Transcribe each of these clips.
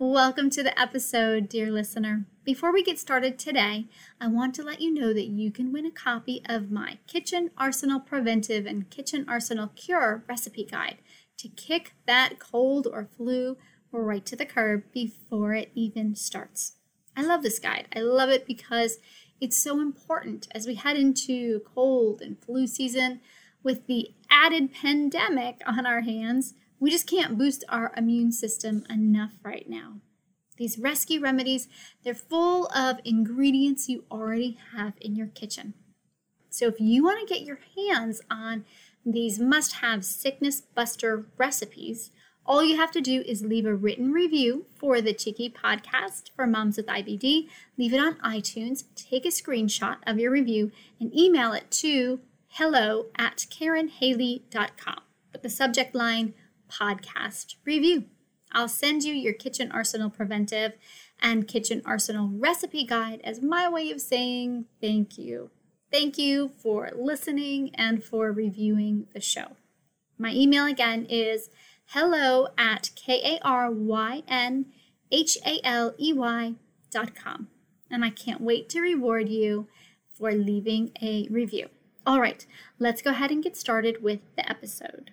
Welcome to the episode, dear listener. Before we get started today, I want to let you know that you can win a copy of my Kitchen Arsenal Preventive and Kitchen Arsenal Cure recipe guide to kick that cold or flu right to the curb before it even starts. I love this guide. I love it because it's so important as we head into cold and flu season with the added pandemic on our hands. We just can't boost our immune system enough right now. These rescue remedies, they're full of ingredients you already have in your kitchen. So if you want to get your hands on these must-have sickness buster recipes, all you have to do is leave a written review for the Cheeky podcast for Moms with IBD. Leave it on iTunes, take a screenshot of your review, and email it to hello at karynhaley.com with the subject line podcast review. I'll send you your Kitchen Arsenal Preventive and Kitchen Arsenal Recipe Guide as my way of saying thank you. Thank you for listening and for reviewing the show. My email again is hello at K-A-R-Y-N-H-A-L-E-Y dot com. And I can't wait to reward you for leaving a review. All right, let's go ahead and get started with the episode.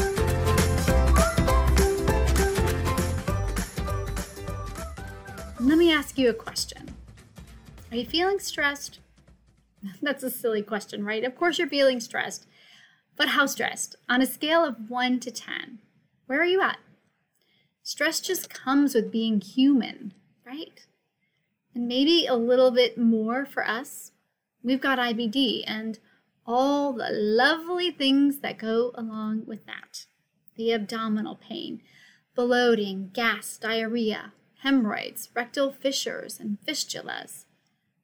Let me ask you a question. Are you feeling stressed? That's a silly question, right? Of course you're feeling stressed. But how stressed? On a scale of 1 to 10, where are you at? Stress just comes with being human, right? And maybe a little bit more for us. We've got IBD and all the lovely things that go along with that the abdominal pain, bloating, gas, diarrhea, hemorrhoids, rectal fissures, and fistulas,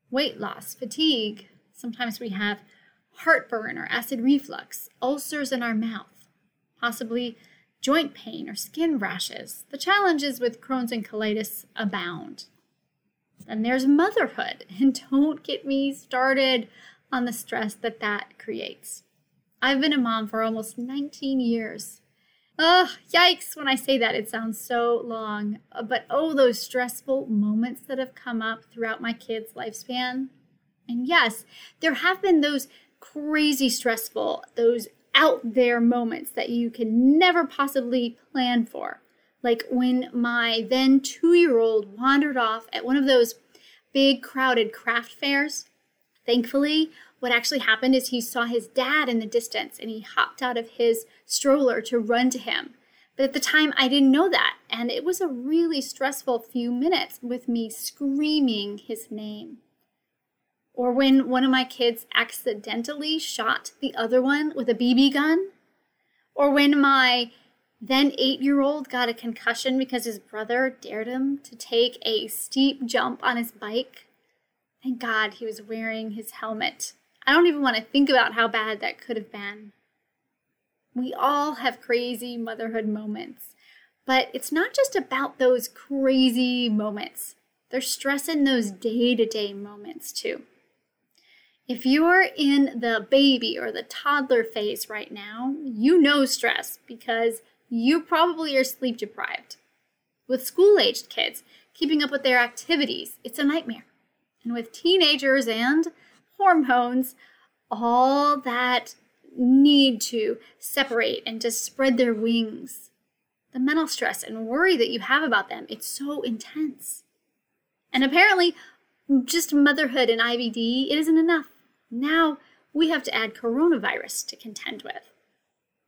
weight loss, fatigue. Sometimes we have heartburn or acid reflux, ulcers in our mouth, possibly joint pain or skin rashes. The challenges with Crohn's and colitis abound. Then there's motherhood, and don't get me started on the stress that that creates. I've been a mom for almost 19 years, Oh, yikes. When I say that, it sounds so long. Uh, but oh, those stressful moments that have come up throughout my kids' lifespan. And yes, there have been those crazy stressful, those out there moments that you can never possibly plan for. Like when my then two year old wandered off at one of those big crowded craft fairs. Thankfully, what actually happened is he saw his dad in the distance and he hopped out of his stroller to run to him. But at the time, I didn't know that. And it was a really stressful few minutes with me screaming his name. Or when one of my kids accidentally shot the other one with a BB gun. Or when my then eight year old got a concussion because his brother dared him to take a steep jump on his bike. Thank God he was wearing his helmet. I don't even want to think about how bad that could have been. We all have crazy motherhood moments, but it's not just about those crazy moments. There's stress in those day to day moments too. If you're in the baby or the toddler phase right now, you know stress because you probably are sleep deprived. With school aged kids, keeping up with their activities, it's a nightmare. And with teenagers and hormones, all that need to separate and just spread their wings. The mental stress and worry that you have about them, it's so intense. And apparently, just motherhood and IBD, it isn't enough. Now we have to add coronavirus to contend with.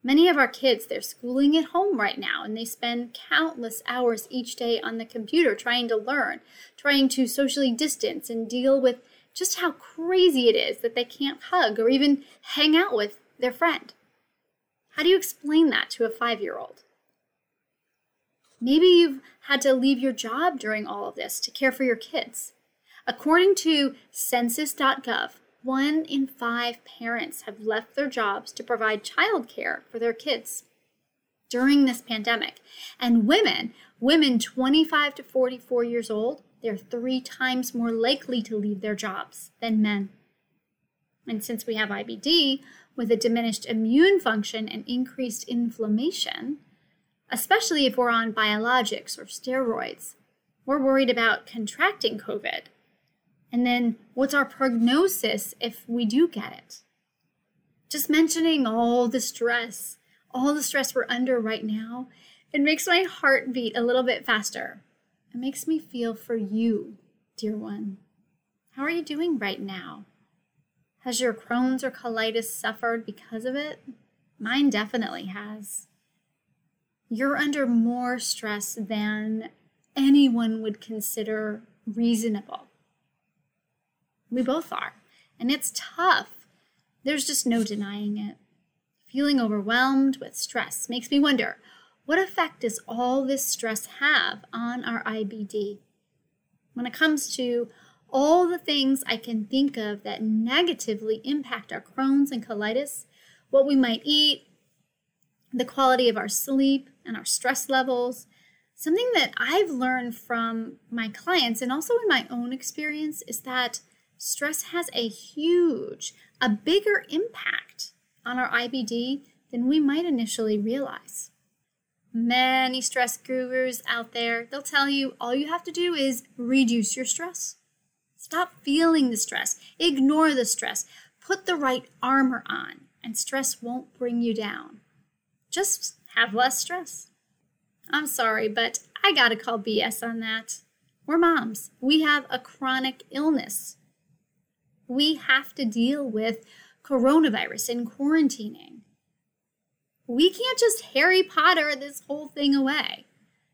Many of our kids, they're schooling at home right now and they spend countless hours each day on the computer trying to learn, trying to socially distance and deal with just how crazy it is that they can't hug or even hang out with their friend. How do you explain that to a five year old? Maybe you've had to leave your job during all of this to care for your kids. According to census.gov, one in five parents have left their jobs to provide childcare for their kids during this pandemic. And women, women 25 to 44 years old, they're three times more likely to leave their jobs than men. And since we have IBD with a diminished immune function and increased inflammation, especially if we're on biologics or steroids, we're worried about contracting COVID and then what's our prognosis if we do get it? Just mentioning all the stress, all the stress we're under right now, it makes my heart beat a little bit faster. It makes me feel for you, dear one. How are you doing right now? Has your Crohn's or colitis suffered because of it? Mine definitely has. You're under more stress than anyone would consider reasonable. We both are. And it's tough. There's just no denying it. Feeling overwhelmed with stress makes me wonder what effect does all this stress have on our IBD? When it comes to all the things I can think of that negatively impact our Crohn's and colitis, what we might eat, the quality of our sleep and our stress levels, something that I've learned from my clients and also in my own experience is that stress has a huge, a bigger impact on our IBD than we might initially realize. Many stress gurus out there, they'll tell you all you have to do is reduce your stress. Stop feeling the stress, ignore the stress, put the right armor on, and stress won't bring you down. Just have less stress. I'm sorry, but I gotta call BS on that. We're moms. We have a chronic illness we have to deal with coronavirus and quarantining. We can't just Harry Potter this whole thing away.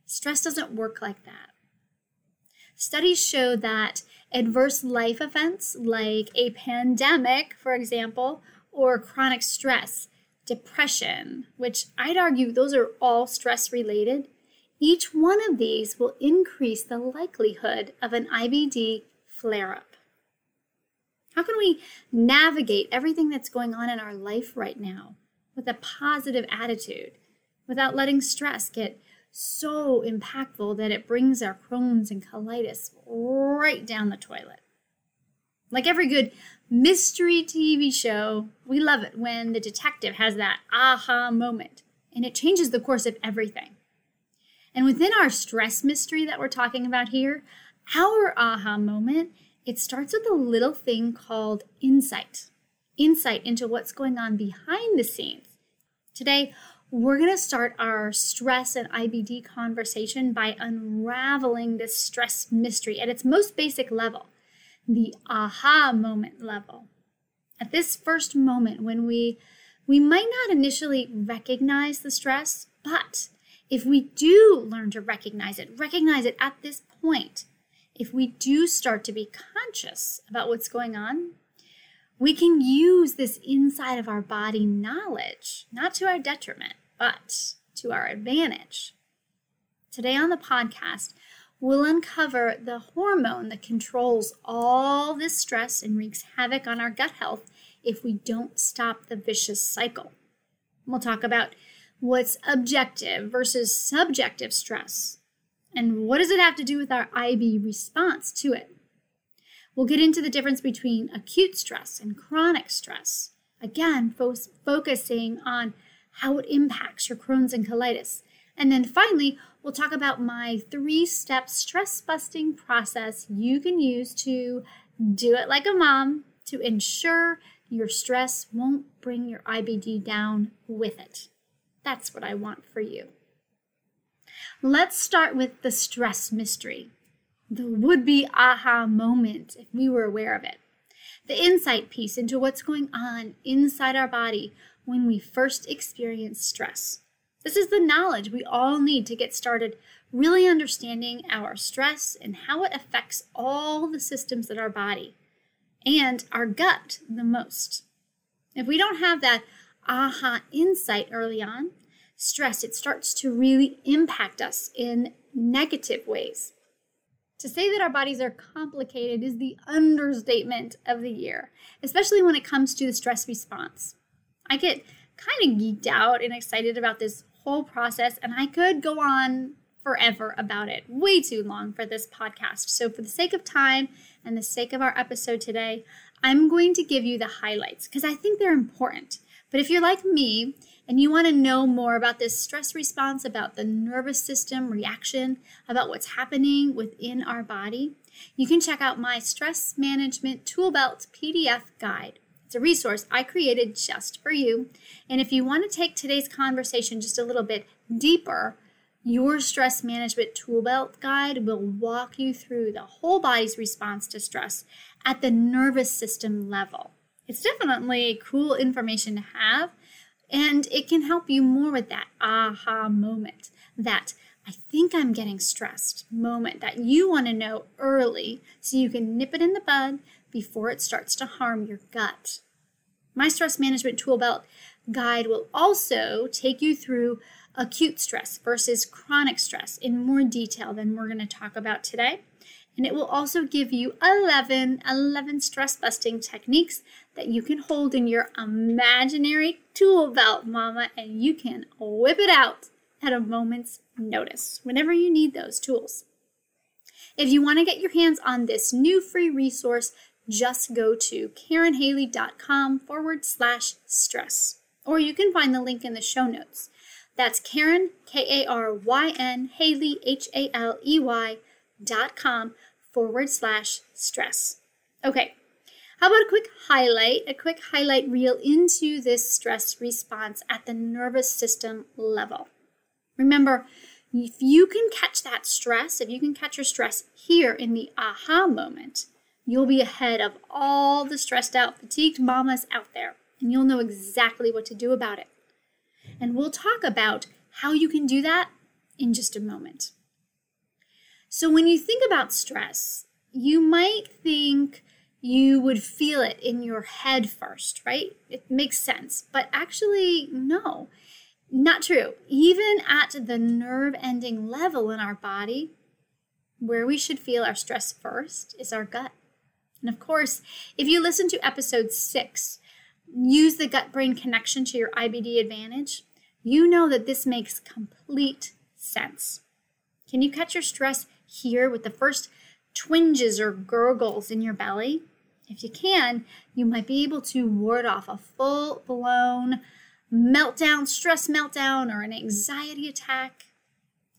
Stress doesn't work like that. Studies show that adverse life events like a pandemic, for example, or chronic stress, depression, which I'd argue those are all stress related, each one of these will increase the likelihood of an IBD flare up. How can we navigate everything that's going on in our life right now with a positive attitude without letting stress get so impactful that it brings our Crohn's and colitis right down the toilet? Like every good mystery TV show, we love it when the detective has that aha moment and it changes the course of everything. And within our stress mystery that we're talking about here, our aha moment it starts with a little thing called insight insight into what's going on behind the scenes. Today, we're going to start our stress and IBD conversation by unraveling this stress mystery at its most basic level, the aha moment level. At this first moment when we we might not initially recognize the stress, but if we do learn to recognize it, recognize it at this point, if we do start to be conscious about what's going on, we can use this inside of our body knowledge, not to our detriment, but to our advantage. Today on the podcast, we'll uncover the hormone that controls all this stress and wreaks havoc on our gut health if we don't stop the vicious cycle. We'll talk about what's objective versus subjective stress, and what does it have to do with our IB response to it? We'll get into the difference between acute stress and chronic stress. Again, fo- focusing on how it impacts your Crohn's and colitis. And then finally, we'll talk about my three step stress busting process you can use to do it like a mom to ensure your stress won't bring your IBD down with it. That's what I want for you. Let's start with the stress mystery, the would be aha moment if we were aware of it. The insight piece into what's going on inside our body when we first experience stress. This is the knowledge we all need to get started really understanding our stress and how it affects all the systems in our body and our gut the most. If we don't have that aha insight early on, stress, it starts to really impact us in negative ways. To say that our bodies are complicated is the understatement of the year, especially when it comes to the stress response. I get kind of geeked out and excited about this whole process, and I could go on forever about it. Way too long for this podcast. So, for the sake of time and the sake of our episode today, I'm going to give you the highlights because I think they're important. But if you're like me and you want to know more about this stress response, about the nervous system reaction, about what's happening within our body, you can check out my Stress Management Tool Belt PDF guide. It's a resource I created just for you. And if you want to take today's conversation just a little bit deeper, your stress management tool belt guide will walk you through the whole body's response to stress at the nervous system level. It's definitely cool information to have, and it can help you more with that aha moment, that I think I'm getting stressed moment that you want to know early so you can nip it in the bud before it starts to harm your gut. My stress management tool belt guide will also take you through acute stress versus chronic stress in more detail than we're going to talk about today. And it will also give you 11, 11 stress busting techniques that you can hold in your imaginary tool belt, mama, and you can whip it out at a moment's notice whenever you need those tools. If you want to get your hands on this new free resource, just go to karynhaley.com forward slash stress, or you can find the link in the show notes. That's Karyn, K A R Y N, Haley, H A L E Y, dot com forward slash stress. Okay, how about a quick highlight, a quick highlight reel into this stress response at the nervous system level? Remember, if you can catch that stress, if you can catch your stress here in the aha moment, you'll be ahead of all the stressed out, fatigued mamas out there, and you'll know exactly what to do about it. And we'll talk about how you can do that in just a moment. So, when you think about stress, you might think you would feel it in your head first, right? It makes sense. But actually, no, not true. Even at the nerve ending level in our body, where we should feel our stress first is our gut. And of course, if you listen to episode six, use the gut brain connection to your IBD advantage, you know that this makes complete sense. Can you catch your stress here with the first twinges or gurgles in your belly? If you can, you might be able to ward off a full blown meltdown, stress meltdown, or an anxiety attack.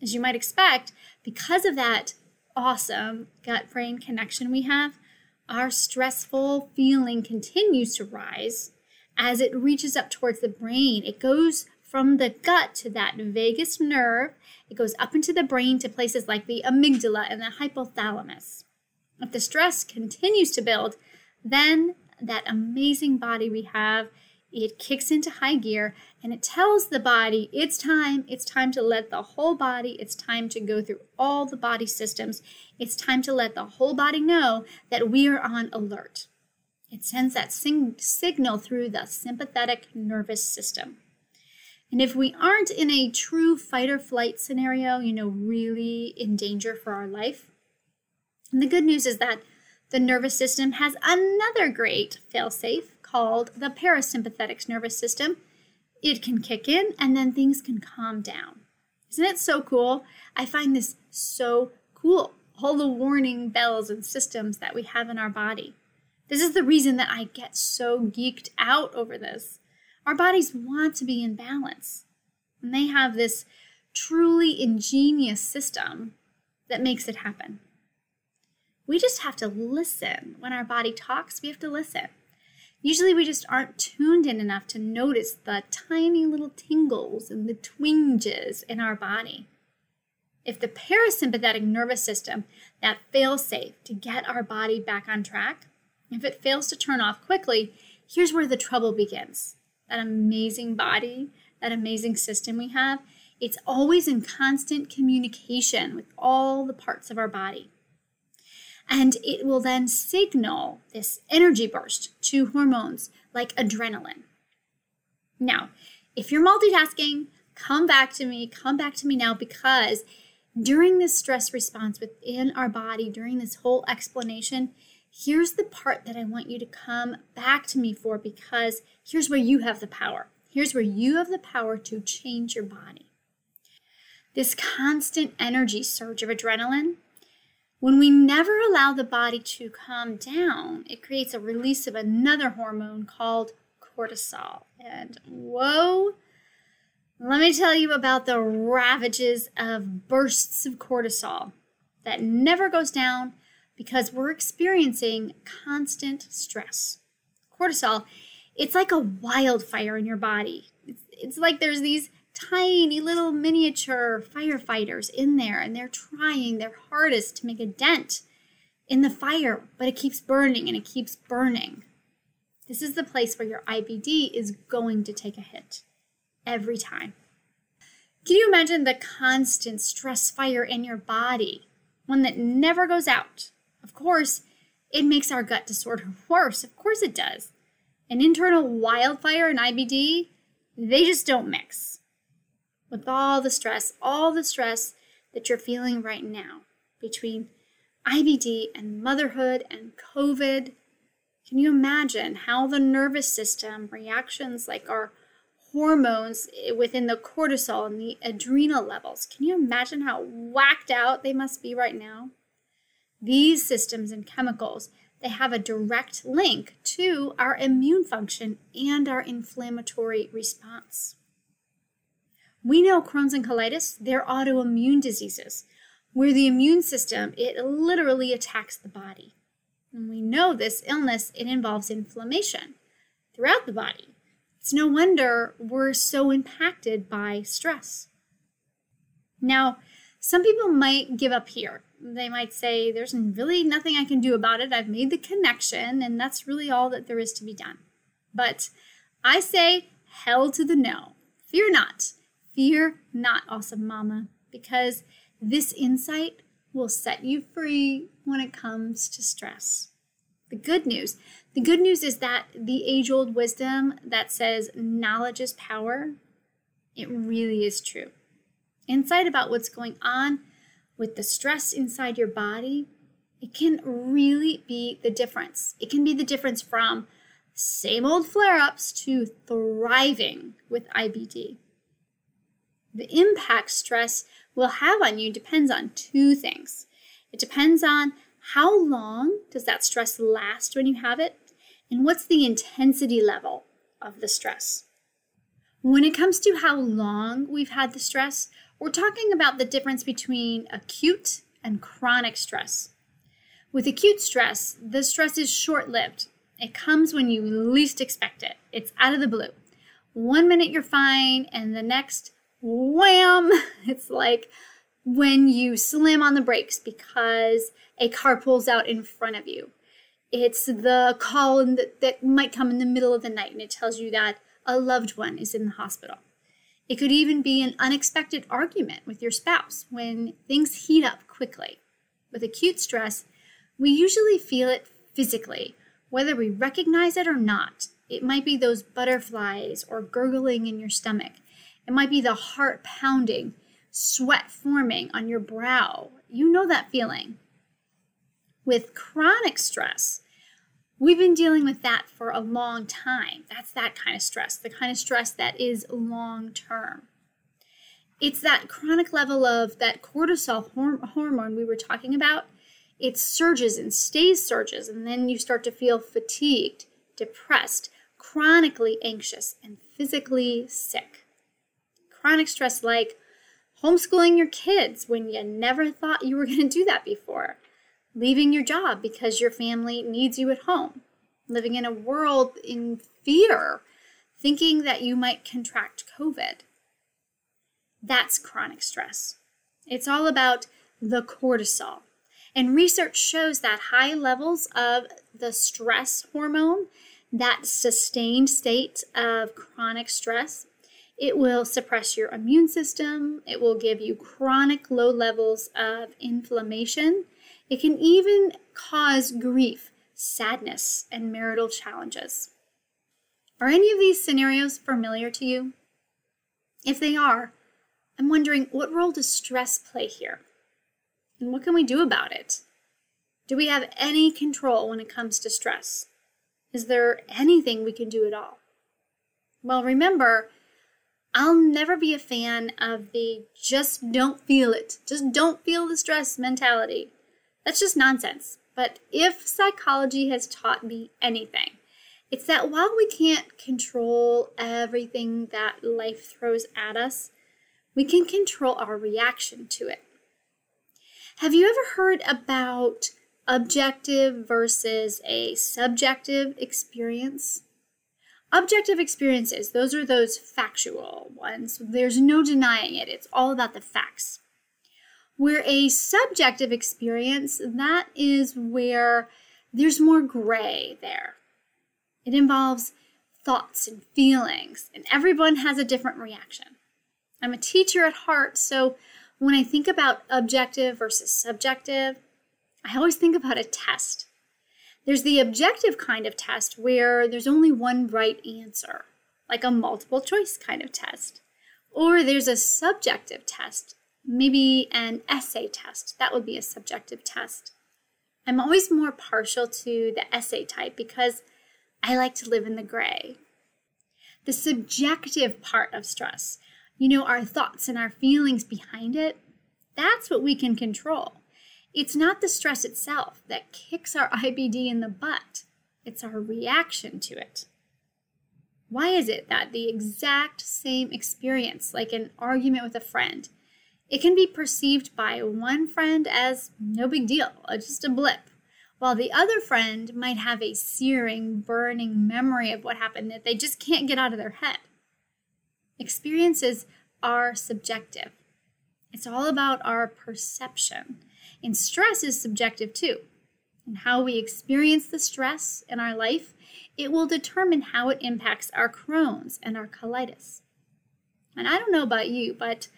As you might expect, because of that awesome gut brain connection we have, our stressful feeling continues to rise as it reaches up towards the brain. It goes from the gut to that vagus nerve. It goes up into the brain to places like the amygdala and the hypothalamus. If the stress continues to build, then that amazing body we have, it kicks into high gear and it tells the body it's time, it's time to let the whole body, it's time to go through all the body systems. It's time to let the whole body know that we are on alert. It sends that sing- signal through the sympathetic nervous system. And if we aren't in a true fight or flight scenario, you know, really in danger for our life, and the good news is that the nervous system has another great failsafe called the parasympathetic nervous system. It can kick in and then things can calm down. Isn't it so cool? I find this so cool. All the warning bells and systems that we have in our body. This is the reason that I get so geeked out over this. Our bodies want to be in balance, and they have this truly ingenious system that makes it happen. We just have to listen. When our body talks, we have to listen. Usually, we just aren't tuned in enough to notice the tiny little tingles and the twinges in our body. If the parasympathetic nervous system, that fail safe to get our body back on track, if it fails to turn off quickly, here's where the trouble begins. That amazing body, that amazing system we have, it's always in constant communication with all the parts of our body. And it will then signal this energy burst to hormones like adrenaline. Now, if you're multitasking, come back to me, come back to me now because during this stress response within our body, during this whole explanation, here's the part that I want you to come back to me for because here's where you have the power. Here's where you have the power to change your body. This constant energy surge of adrenaline, when we never allow the body to calm down, it creates a release of another hormone called cortisol. And whoa, let me tell you about the ravages of bursts of cortisol that never goes down because we're experiencing constant stress. Cortisol, it's like a wildfire in your body. It's, like there's these tiny little miniature firefighters in there and they're trying their hardest to make a dent in the fire, but it keeps burning and it keeps burning. This is the place where your IBD is going to take a hit every time. Can you imagine the constant stress fire in your body, one that never goes out? Course, it makes our gut disorder worse. Of course, it does. An internal wildfire and IBD, they just don't mix. With all the stress, all the stress that you're feeling right now between IBD and motherhood and COVID, can you imagine how the nervous system reactions like our hormones within the cortisol and the adrenal levels? Can you imagine how whacked out they must be right now? These systems and chemicals, they have a direct link to our immune function and our inflammatory response. We know Crohn's and colitis, they're autoimmune diseases where the immune system, it literally attacks the body. And we know this illness, it involves inflammation throughout the body. It's no wonder we're so impacted by stress. Now, some people might give up here they might say, There's really nothing I can do about it. I've made the connection, and that's really all that there is to be done. But I say, Hell to the no. Fear not. Fear not, awesome mama, because this insight will set you free when it comes to stress. The good news the good news is that the age old wisdom that says knowledge is power, it really is true. Insight about what's going on with the stress inside your body, it can really be the difference. It can be the difference from same old flare ups to thriving with IBD. The impact stress will have on you depends on two things. It depends on how long does that stress last when you have it, and what's the intensity level of the stress. When it comes to how long we've had the stress, we're talking about the difference between acute and chronic stress. With acute stress, the stress is short lived. It comes when you least expect it, it's out of the blue. One minute you're fine, and the next, wham! It's like when you slam on the brakes because a car pulls out in front of you. It's the call that, that might come in the middle of the night and it tells you that a loved one is in the hospital. It could even be an unexpected argument with your spouse when things heat up quickly. With acute stress, we usually feel it physically, whether we recognize it or not. It might be those butterflies or gurgling in your stomach. It might be the heart pounding, sweat forming on your brow. You know that feeling. With chronic stress, We've been dealing with that for a long time. That's that kind of stress, the kind of stress that is long term. It's that chronic level of that cortisol hormone we were talking about. It surges and stays surges, and then you start to feel fatigued, depressed, chronically anxious, and physically sick. Chronic stress like homeschooling your kids when you never thought you were going to do that before leaving your job because your family needs you at home, living in a world in fear, thinking that you might contract COVID. That's chronic stress. It's all about the cortisol. And research shows that high levels of the stress hormone that sustained state of chronic stress. It will suppress your immune system. It will give you chronic low levels of inflammation. It can even cause grief, sadness, and marital challenges. Are any of these scenarios familiar to you? If they are, I'm wondering what role does stress play here? And what can we do about it? Do we have any control when it comes to stress? Is there anything we can do at all? Well, remember, I'll never be a fan of the just don't feel it, just don't feel the stress mentality. That's just nonsense. But if psychology has taught me anything, it's that while we can't control everything that life throws at us, we can control our reaction to it. Have you ever heard about objective versus a subjective experience? Objective experiences, those are those factual ones. There's no denying it, it's all about the facts. Where a subjective experience, that is where there's more gray there. It involves thoughts and feelings, and everyone has a different reaction. I'm a teacher at heart, so when I think about objective versus subjective, I always think about a test. There's the objective kind of test where there's only one right answer, like a multiple choice kind of test. Or there's a subjective test, maybe an essay test. That would be a subjective test. I'm always more partial to the essay type because I like to live in the gray. The subjective part of stress, you know, our thoughts and our feelings behind it, that's what we can control. It's not the stress itself that kicks our IBD in the butt, it's our reaction to it. Why is it that the exact same experience, like an argument with a friend, it can be perceived by one friend as no big deal, uh, just a blip, while the other friend might have a searing, burning memory of what happened that they just can't get out of their head? Experiences are subjective. It's all about our perception. And stress is subjective too. And how we experience the stress in our life, it will determine how it impacts our Crohn's and our colitis. And I don't know about you, but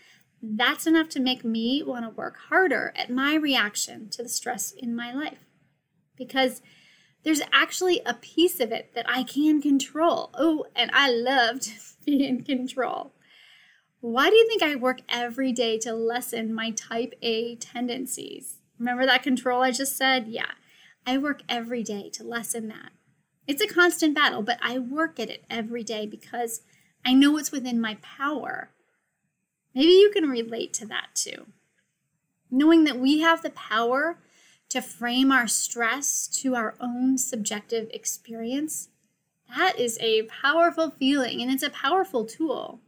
that's enough to make me want to work harder at my reaction to the stress in my life. Because there's actually a piece of it that I can control. Oh, and I love to be in control. Why do you think I work every day to lessen my type A tendencies? Remember that control I just said? Yeah. I work every day to lessen that. It's a constant battle, but I work at it every day because I know it's within my power. Maybe you can relate to that too. Knowing that we have the power to frame our stress to our own subjective experience, that is a powerful feeling and it's a powerful tool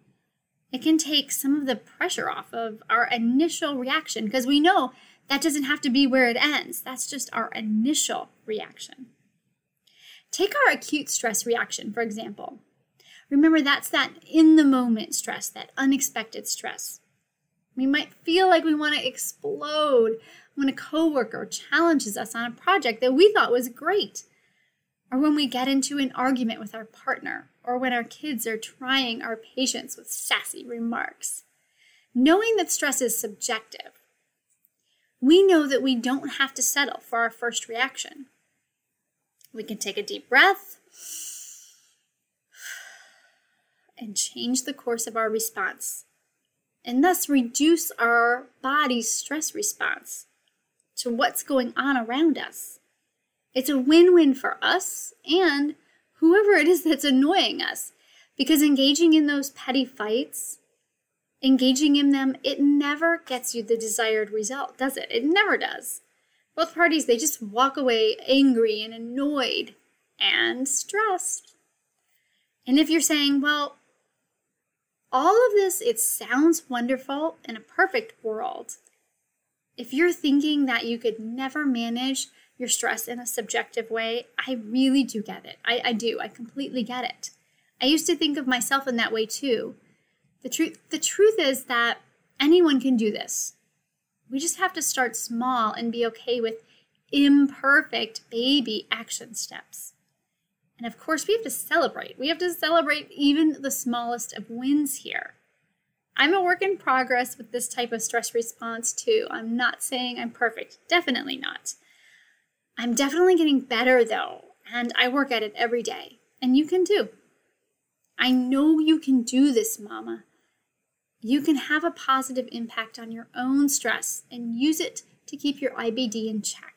it can take some of the pressure off of our initial reaction because we know that doesn't have to be where it ends. That's just our initial reaction. Take our acute stress reaction, for example. Remember, that's that in the moment stress, that unexpected stress. We might feel like we want to explode when a coworker challenges us on a project that we thought was great or when we get into an argument with our partner, or when our kids are trying our patience with sassy remarks. Knowing that stress is subjective, we know that we don't have to settle for our first reaction. We can take a deep breath and change the course of our response, and thus reduce our body's stress response to what's going on around us. It's a win win for us and whoever it is that's annoying us. Because engaging in those petty fights, engaging in them, it never gets you the desired result, does it? It never does. Both parties, they just walk away angry and annoyed and stressed. And if you're saying, well, all of this, it sounds wonderful in a perfect world. If you're thinking that you could never manage your stress in a subjective way, I really do get it. I, I do. I completely get it. I used to think of myself in that way too. The truth the truth is that anyone can do this. We just have to start small and be okay with imperfect baby action steps. And of course, we have to celebrate. We have to celebrate even the smallest of wins here. I'm a work in progress with this type of stress response too. I'm not saying I'm perfect, definitely not. I'm definitely getting better though, and I work at it every day. And you can too. I know you can do this, Mama. You can have a positive impact on your own stress and use it to keep your IBD in check.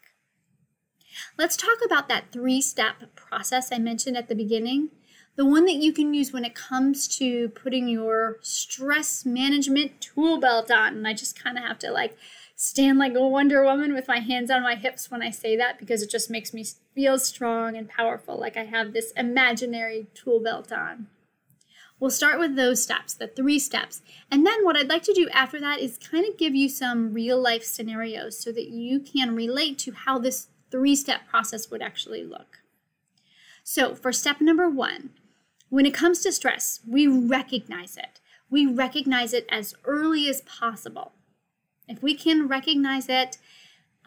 Let's talk about that three step process I mentioned at the beginning. The one that you can use when it comes to putting your stress management tool belt on. And I just kind of have to like stand like a Wonder Woman with my hands on my hips when I say that because it just makes me feel strong and powerful, like I have this imaginary tool belt on. We'll start with those steps, the three steps. And then what I'd like to do after that is kind of give you some real life scenarios so that you can relate to how this three step process would actually look. So, for step number one, when it comes to stress, we recognize it. We recognize it as early as possible. If we can recognize it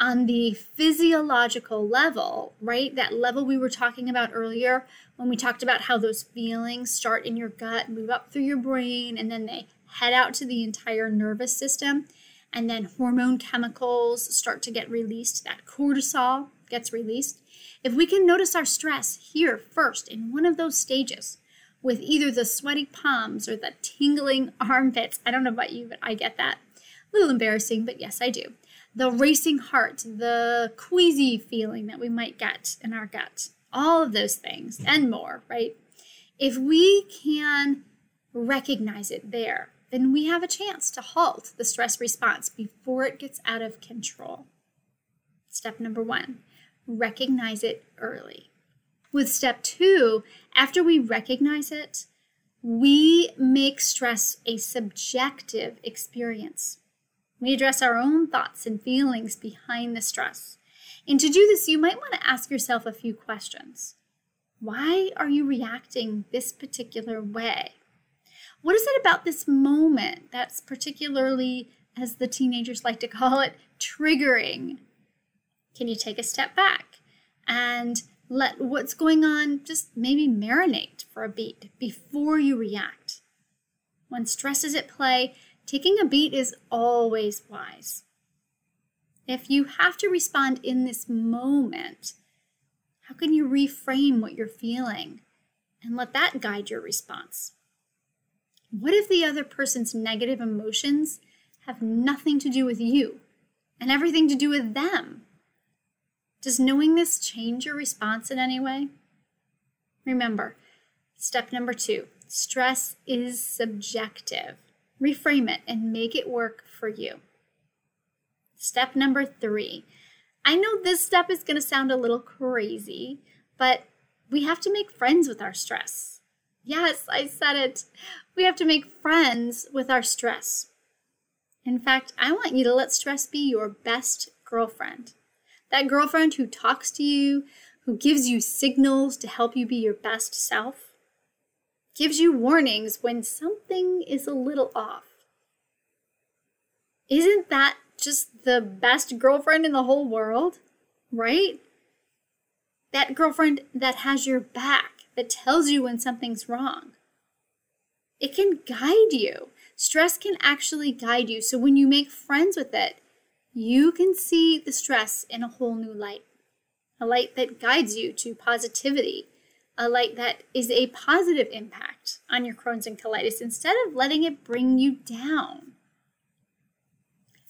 on the physiological level, right? That level we were talking about earlier when we talked about how those feelings start in your gut, move up through your brain, and then they head out to the entire nervous system. And then hormone chemicals start to get released. That cortisol gets released. If we can notice our stress here first in one of those stages, with either the sweaty palms or the tingling armpits, I don't know about you, but I get that. A little embarrassing, but yes, I do the racing heart, the queasy feeling that we might get in our gut, all of those things and more, right? If we can recognize it there, then we have a chance to halt the stress response before it gets out of control. Step number one recognize it early. With step two, after we recognize it, we make stress a subjective experience. We address our own thoughts and feelings behind the stress. And to do this, you might want to ask yourself a few questions. Why are you reacting this particular way? What is it about this moment that's particularly, as the teenagers like to call it, triggering? Can you take a step back and let what's going on just maybe marinate for a beat before you react? When stress is at play, taking a beat is always wise. If you have to respond in this moment, how can you reframe what you're feeling and let that guide your response? What if the other person's negative emotions have nothing to do with you and everything to do with them? Does knowing this change your response in any way? Remember, step number two stress is subjective reframe it, and make it work for you. Step number three. I know this step is going to sound a little crazy, but we have to make friends with our stress. Yes, I said it. We have to make friends with our stress. In fact, I want you to let stress be your best girlfriend. That girlfriend who talks to you, who gives you signals to help you be your best self gives you warnings when something is a little off. Isn't that just the best girlfriend in the whole world? Right? That girlfriend that has your back, that tells you when something's wrong. It can guide you. Stress can actually guide you. So when you make friends with it, you can see the stress in a whole new light. A light that guides you to positivity, a light that is a positive impact on your Crohn's and colitis instead of letting it bring you down.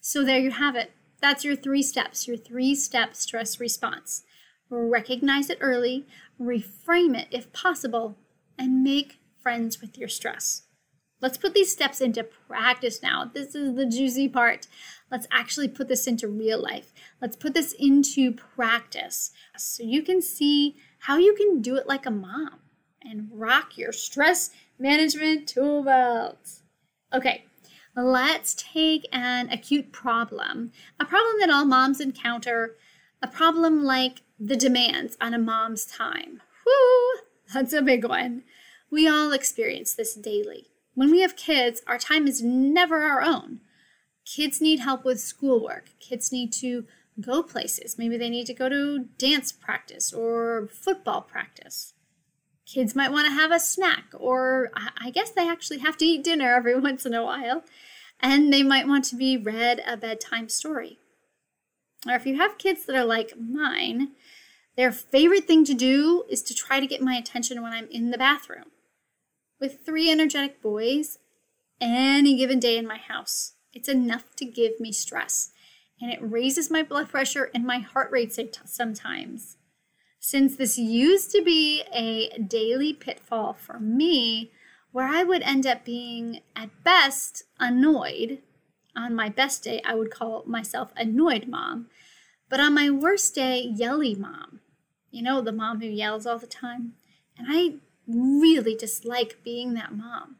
So, there you have it. That's your three steps, your three step stress response. Recognize it early, reframe it if possible, and make friends with your stress. Let's put these steps into practice now. This is the juicy part. Let's actually put this into real life. Let's put this into practice so you can see how you can do it like a mom and rock your stress management tool belt. Okay, let's take an acute problem, a problem that all moms encounter, a problem like the demands on a mom's time. Whoo, that's a big one. We all experience this daily. When we have kids, our time is never our own. Kids need help with schoolwork. Kids need to go places. Maybe they need to go to dance practice or football practice. Kids might want to have a snack, or I guess they actually have to eat dinner every once in a while. And they might want to be read a bedtime story. Or if you have kids that are like mine, their favorite thing to do is to try to get my attention when I'm in the bathroom. With three energetic boys, any given day in my house, it's enough to give me stress, and it raises my blood pressure and my heart rate sometimes. Since this used to be a daily pitfall for me, where I would end up being, at best, annoyed. On my best day, I would call myself annoyed mom, but on my worst day, yelly mom. You know, the mom who yells all the time. And I really dislike being that mom.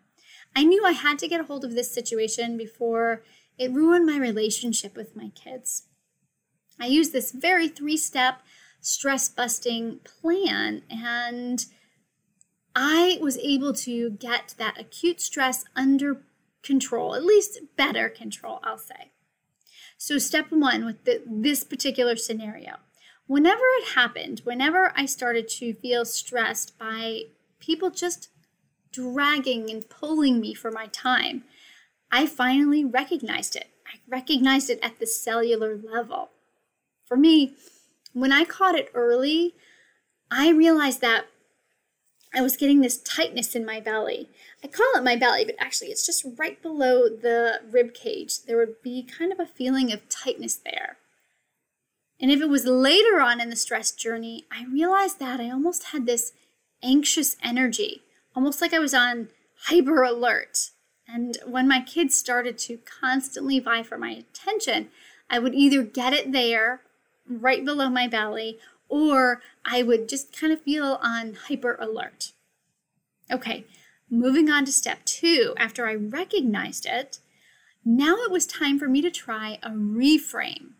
I knew I had to get a hold of this situation before it ruined my relationship with my kids. I used this very three step stress busting plan, and I was able to get that acute stress under control, at least better control, I'll say. So, step one with the, this particular scenario whenever it happened, whenever I started to feel stressed by people just dragging and pulling me for my time, I finally recognized it. I recognized it at the cellular level. For me, when I caught it early, I realized that I was getting this tightness in my belly. I call it my belly, but actually it's just right below the rib cage. There would be kind of a feeling of tightness there. And if it was later on in the stress journey, I realized that I almost had this anxious energy almost like I was on hyper alert. And when my kids started to constantly vie for my attention, I would either get it there, right below my belly, or I would just kind of feel on hyper alert. Okay, moving on to step two. After I recognized it, now it was time for me to try a reframe.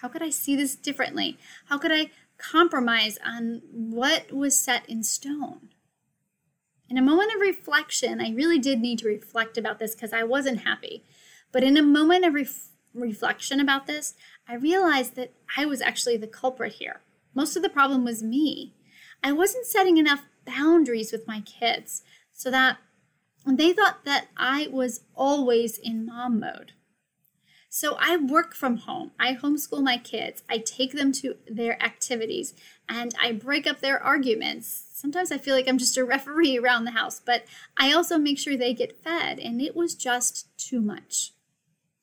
How could I see this differently? How could I compromise on what was set in stone? In a moment of reflection, I really did need to reflect about this because I wasn't happy. But in a moment of ref- reflection about this, I realized that I was actually the culprit here. Most of the problem was me. I wasn't setting enough boundaries with my kids so that they thought that I was always in mom mode. So I work from home. I homeschool my kids. I take them to their activities and I break up their arguments. Sometimes I feel like I'm just a referee around the house, but I also make sure they get fed, and it was just too much.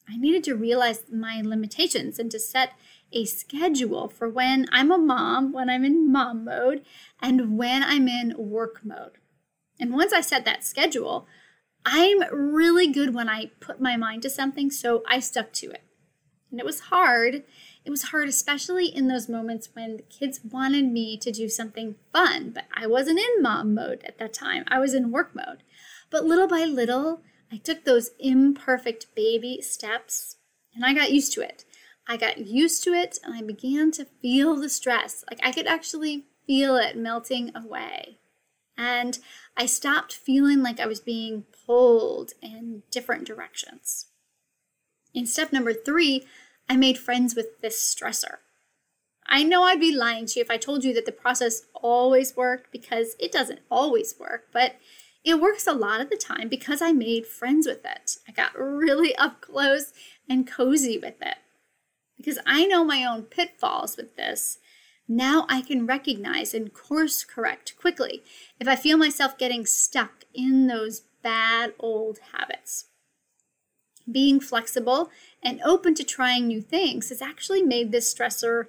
I needed to realize my limitations and to set a schedule for when I'm a mom, when I'm in mom mode, and when I'm in work mode. And once I set that schedule, I'm really good when I put my mind to something, so I stuck to it. And it was hard. It was hard, especially in those moments when the kids wanted me to do something fun, but I wasn't in mom mode at that time. I was in work mode. But little by little, I took those imperfect baby steps and I got used to it. I got used to it and I began to feel the stress. Like I could actually feel it melting away. And I stopped feeling like I was being pulled in different directions. In step number three, I made friends with this stressor. I know I'd be lying to you if I told you that the process always worked because it doesn't always work, but it works a lot of the time because I made friends with it. I got really up close and cozy with it. Because I know my own pitfalls with this, now I can recognize and course correct quickly if I feel myself getting stuck in those bad old habits. Being flexible and open to trying new things has actually made this stressor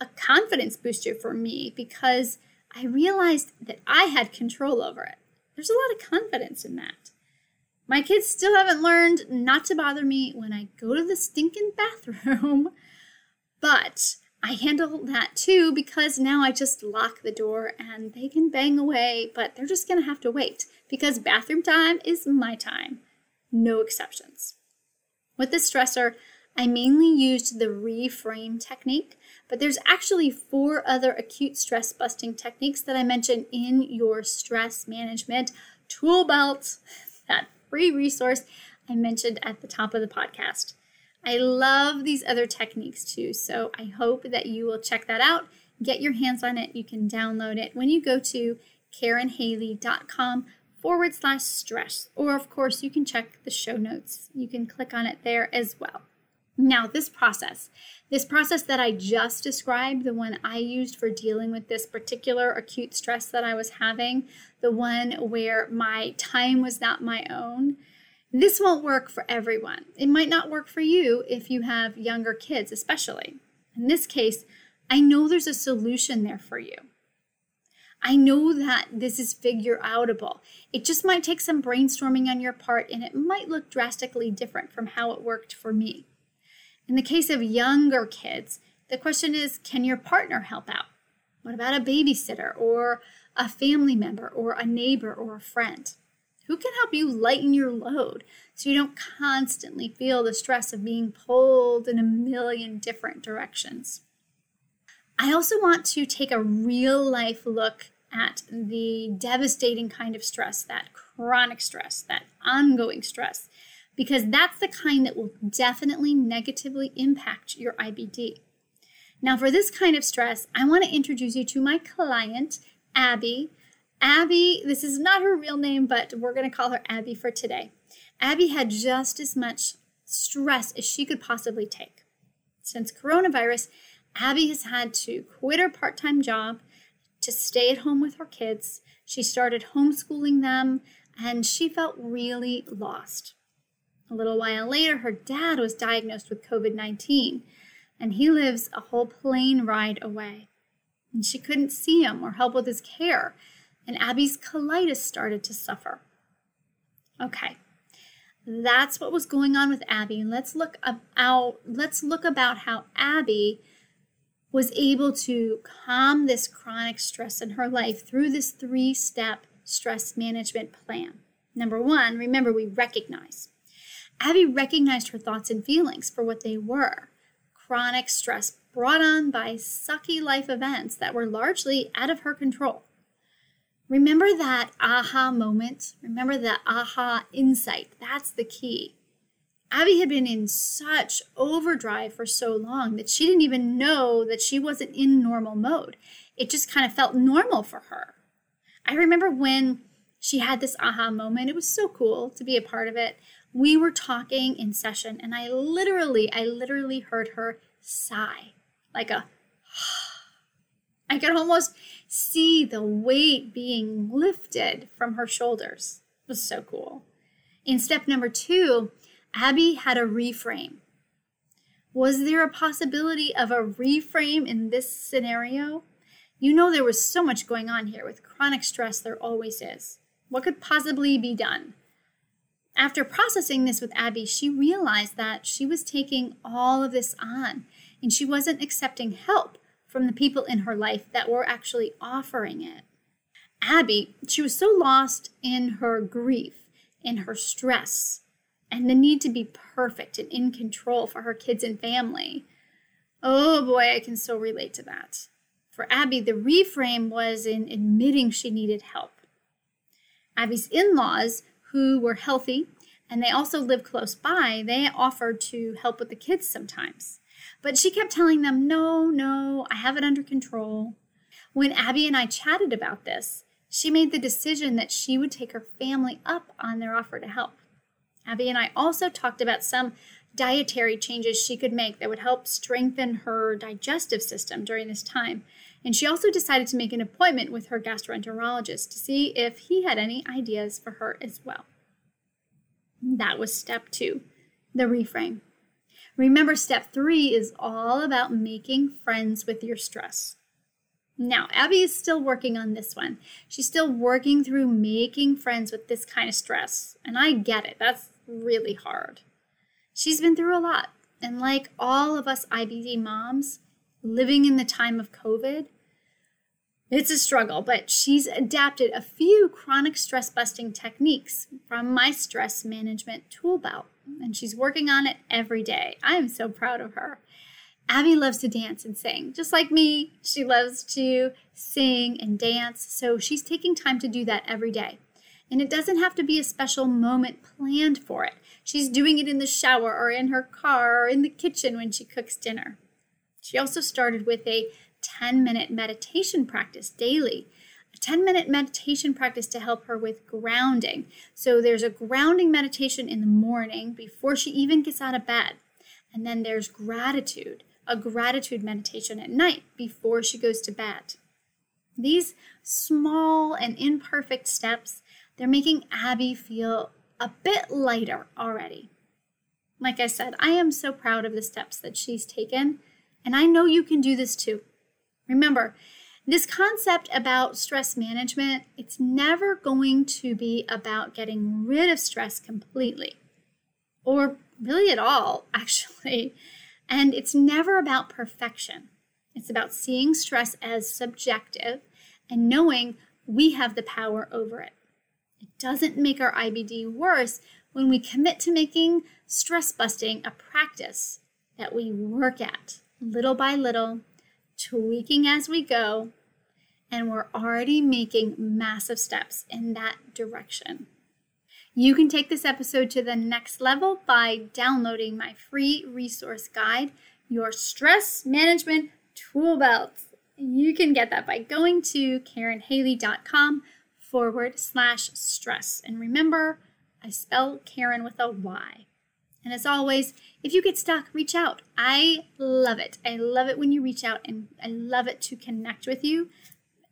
a confidence booster for me because I realized that I had control over it. There's a lot of confidence in that. My kids still haven't learned not to bother me when I go to the stinking bathroom, but I handle that too because now I just lock the door and they can bang away, but they're just going to have to wait because bathroom time is my time. No exceptions. With the stressor, I mainly used the reframe technique, but there's actually four other acute stress busting techniques that I mentioned in your stress management tool belt, that free resource I mentioned at the top of the podcast. I love these other techniques too, so I hope that you will check that out. Get your hands on it. You can download it when you go to karynhaley.com forward slash stress. Or, of course, you can check the show notes. You can click on it there as well. Now, this process, this process that I just described, the one I used for dealing with this particular acute stress that I was having, the one where my time was not my own, this won't work for everyone. It might not work for you if you have younger kids, especially. In this case, I know there's a solution there for you. I know that this is figure outable. It just might take some brainstorming on your part and it might look drastically different from how it worked for me. In the case of younger kids, the question is can your partner help out? What about a babysitter or a family member or a neighbor or a friend? Who can help you lighten your load so you don't constantly feel the stress of being pulled in a million different directions? I also want to take a real life look at the devastating kind of stress, that chronic stress, that ongoing stress, because that's the kind that will definitely negatively impact your IBD. Now, for this kind of stress, I want to introduce you to my client, Abby. Abby, this is not her real name, but we're going to call her Abby for today. Abby had just as much stress as she could possibly take. Since coronavirus, Abby has had to quit her part time job to stay at home with her kids. She started homeschooling them and she felt really lost. A little while later, her dad was diagnosed with COVID 19 and he lives a whole plane ride away. And she couldn't see him or help with his care, and Abby's colitis started to suffer. Okay, that's what was going on with Abby. And let's look about let's look about how Abby was able to calm this chronic stress in her life through this three step stress management plan. Number one, remember we recognize. Abby recognized her thoughts and feelings for what they were chronic stress brought on by sucky life events that were largely out of her control. Remember that aha moment? Remember that aha insight? That's the key. Abby had been in such overdrive for so long that she didn't even know that she wasn't in normal mode. It just kind of felt normal for her. I remember when she had this aha moment. It was so cool to be a part of it. We were talking in session and I literally, I literally heard her sigh like a I could almost see the weight being lifted from her shoulders. It was so cool. In step number two, Abby had a reframe. Was there a possibility of a reframe in this scenario? You know, there was so much going on here with chronic stress, there always is. What could possibly be done? After processing this with Abby, she realized that she was taking all of this on and she wasn't accepting help from the people in her life that were actually offering it. Abby, she was so lost in her grief, in her stress, and the need to be perfect and in control for her kids and family. Oh boy, I can so relate to that. For Abby, the reframe was in admitting she needed help. Abby's in laws, who were healthy and they also lived close by, they offered to help with the kids sometimes. But she kept telling them, no, no, I have it under control. When Abby and I chatted about this, she made the decision that she would take her family up on their offer to help. Abby and I also talked about some dietary changes she could make that would help strengthen her digestive system during this time. And she also decided to make an appointment with her gastroenterologist to see if he had any ideas for her as well. That was step two the reframe. Remember, step three is all about making friends with your stress. Now, Abby is still working on this one. She's still working through making friends with this kind of stress. And I get it, that's really hard. She's been through a lot. And like all of us IBD moms living in the time of COVID, it's a struggle, but she's adapted a few chronic stress busting techniques from my stress management tool belt and she's working on it every day. I am so proud of her. Abby loves to dance and sing. Just like me, she loves to sing and dance, so she's taking time to do that every day. And it doesn't have to be a special moment planned for it. She's doing it in the shower or in her car or in the kitchen when she cooks dinner. She also started with a 10 minute meditation practice daily. A 10 minute meditation practice to help her with grounding. So there's a grounding meditation in the morning before she even gets out of bed. And then there's gratitude, a gratitude meditation at night before she goes to bed. These small and imperfect steps, they're making Abby feel a bit lighter already. Like I said, I am so proud of the steps that she's taken, and I know you can do this too. Remember, this concept about stress management, it's never going to be about getting rid of stress completely, or really at all, actually. And it's never about perfection. It's about seeing stress as subjective and knowing we have the power over it. It doesn't make our IBD worse when we commit to making stress busting a practice that we work at little by little, tweaking as we go, and we're already making massive steps in that direction. You can take this episode to the next level by downloading my free resource guide, Your Stress Management Tool Belt. You can get that by going to karynhaley.com forward slash stress. And remember, I spell Karyn with a Y. And as always, if you get stuck, reach out. I love it. I love it when you reach out and I love it to connect with you.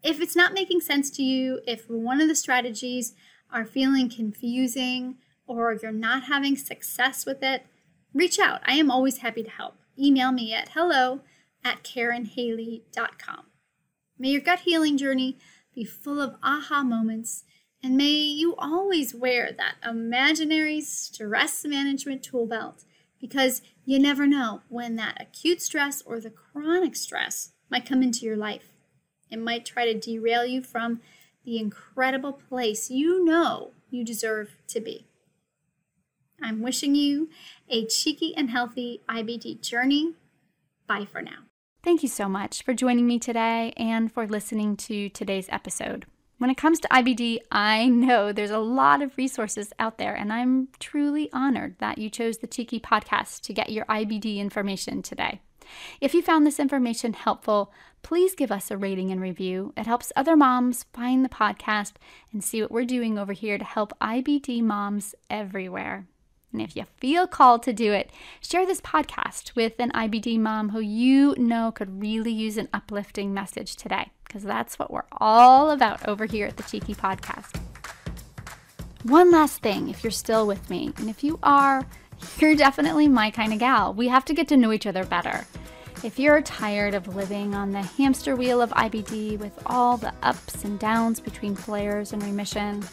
If it's not making sense to you, if one of the strategies are feeling confusing or you're not having success with it, reach out. I am always happy to help. Email me at hello at karynhaley.com. May your gut healing journey be full of aha moments, and may you always wear that imaginary stress management tool belt because you never know when that acute stress or the chronic stress might come into your life. It might try to derail you from the incredible place you know you deserve to be. I'm wishing you a cheeky and healthy IBD journey. Bye for now. Thank you so much for joining me today and for listening to today's episode. When it comes to IBD, I know there's a lot of resources out there, and I'm truly honored that you chose the Cheeky podcast to get your IBD information today. If you found this information helpful, please give us a rating and review. It helps other moms find the podcast and see what we're doing over here to help IBD moms everywhere. And if you feel called to do it, share this podcast with an IBD mom who you know could really use an uplifting message today, because that's what we're all about over here at the Cheeky Podcast. One last thing, if you're still with me, and if you are, you're definitely my kind of gal. We have to get to know each other better. If you're tired of living on the hamster wheel of IBD with all the ups and downs between flares and remission,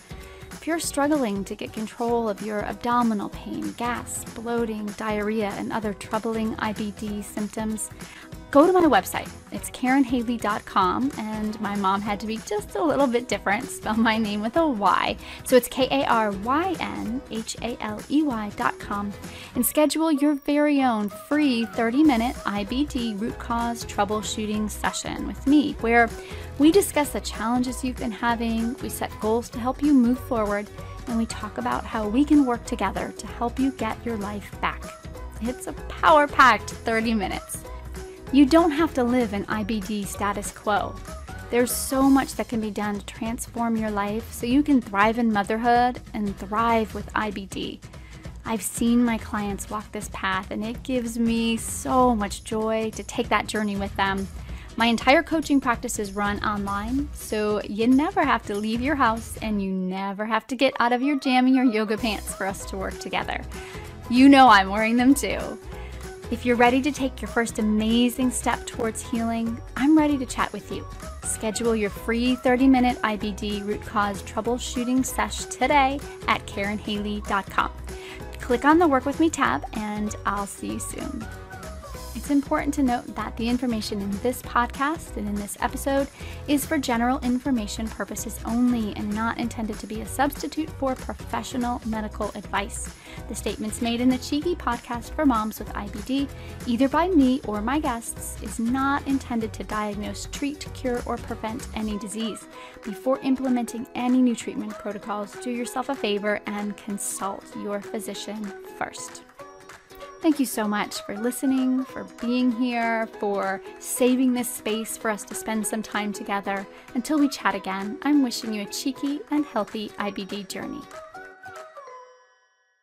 if you're struggling to get control of your abdominal pain, gas, bloating, diarrhea, and other troubling IBD symptoms, go to my website. It's karynhaley.com, and my mom had to be just a little bit different, spell my name with a Y. So it's K A R Y N H A L E Y.com, and schedule your very own free 30 minute IBD root cause troubleshooting session with me, where we discuss the challenges you've been having, we set goals to help you move forward, and we talk about how we can work together to help you get your life back. It's a power packed 30 minutes. You don't have to live in IBD status quo. There's so much that can be done to transform your life so you can thrive in motherhood and thrive with IBD. I've seen my clients walk this path, and it gives me so much joy to take that journey with them. My entire coaching practice is run online, so you never have to leave your house and you never have to get out of your jammy or yoga pants for us to work together. You know I'm wearing them too. If you're ready to take your first amazing step towards healing, I'm ready to chat with you. Schedule your free 30 minute IBD root cause troubleshooting sesh today at KarynHaley.com. Click on the Work With Me tab, and I'll see you soon. It's important to note that the information in this podcast and in this episode is for general information purposes only and not intended to be a substitute for professional medical advice. The statements made in the Cheeky podcast for moms with IBD, either by me or my guests, is not intended to diagnose, treat, cure, or prevent any disease. Before implementing any new treatment protocols, do yourself a favor and consult your physician first. Thank you so much for listening, for being here, for saving this space for us to spend some time together. Until we chat again, I'm wishing you a cheeky and healthy IBD journey.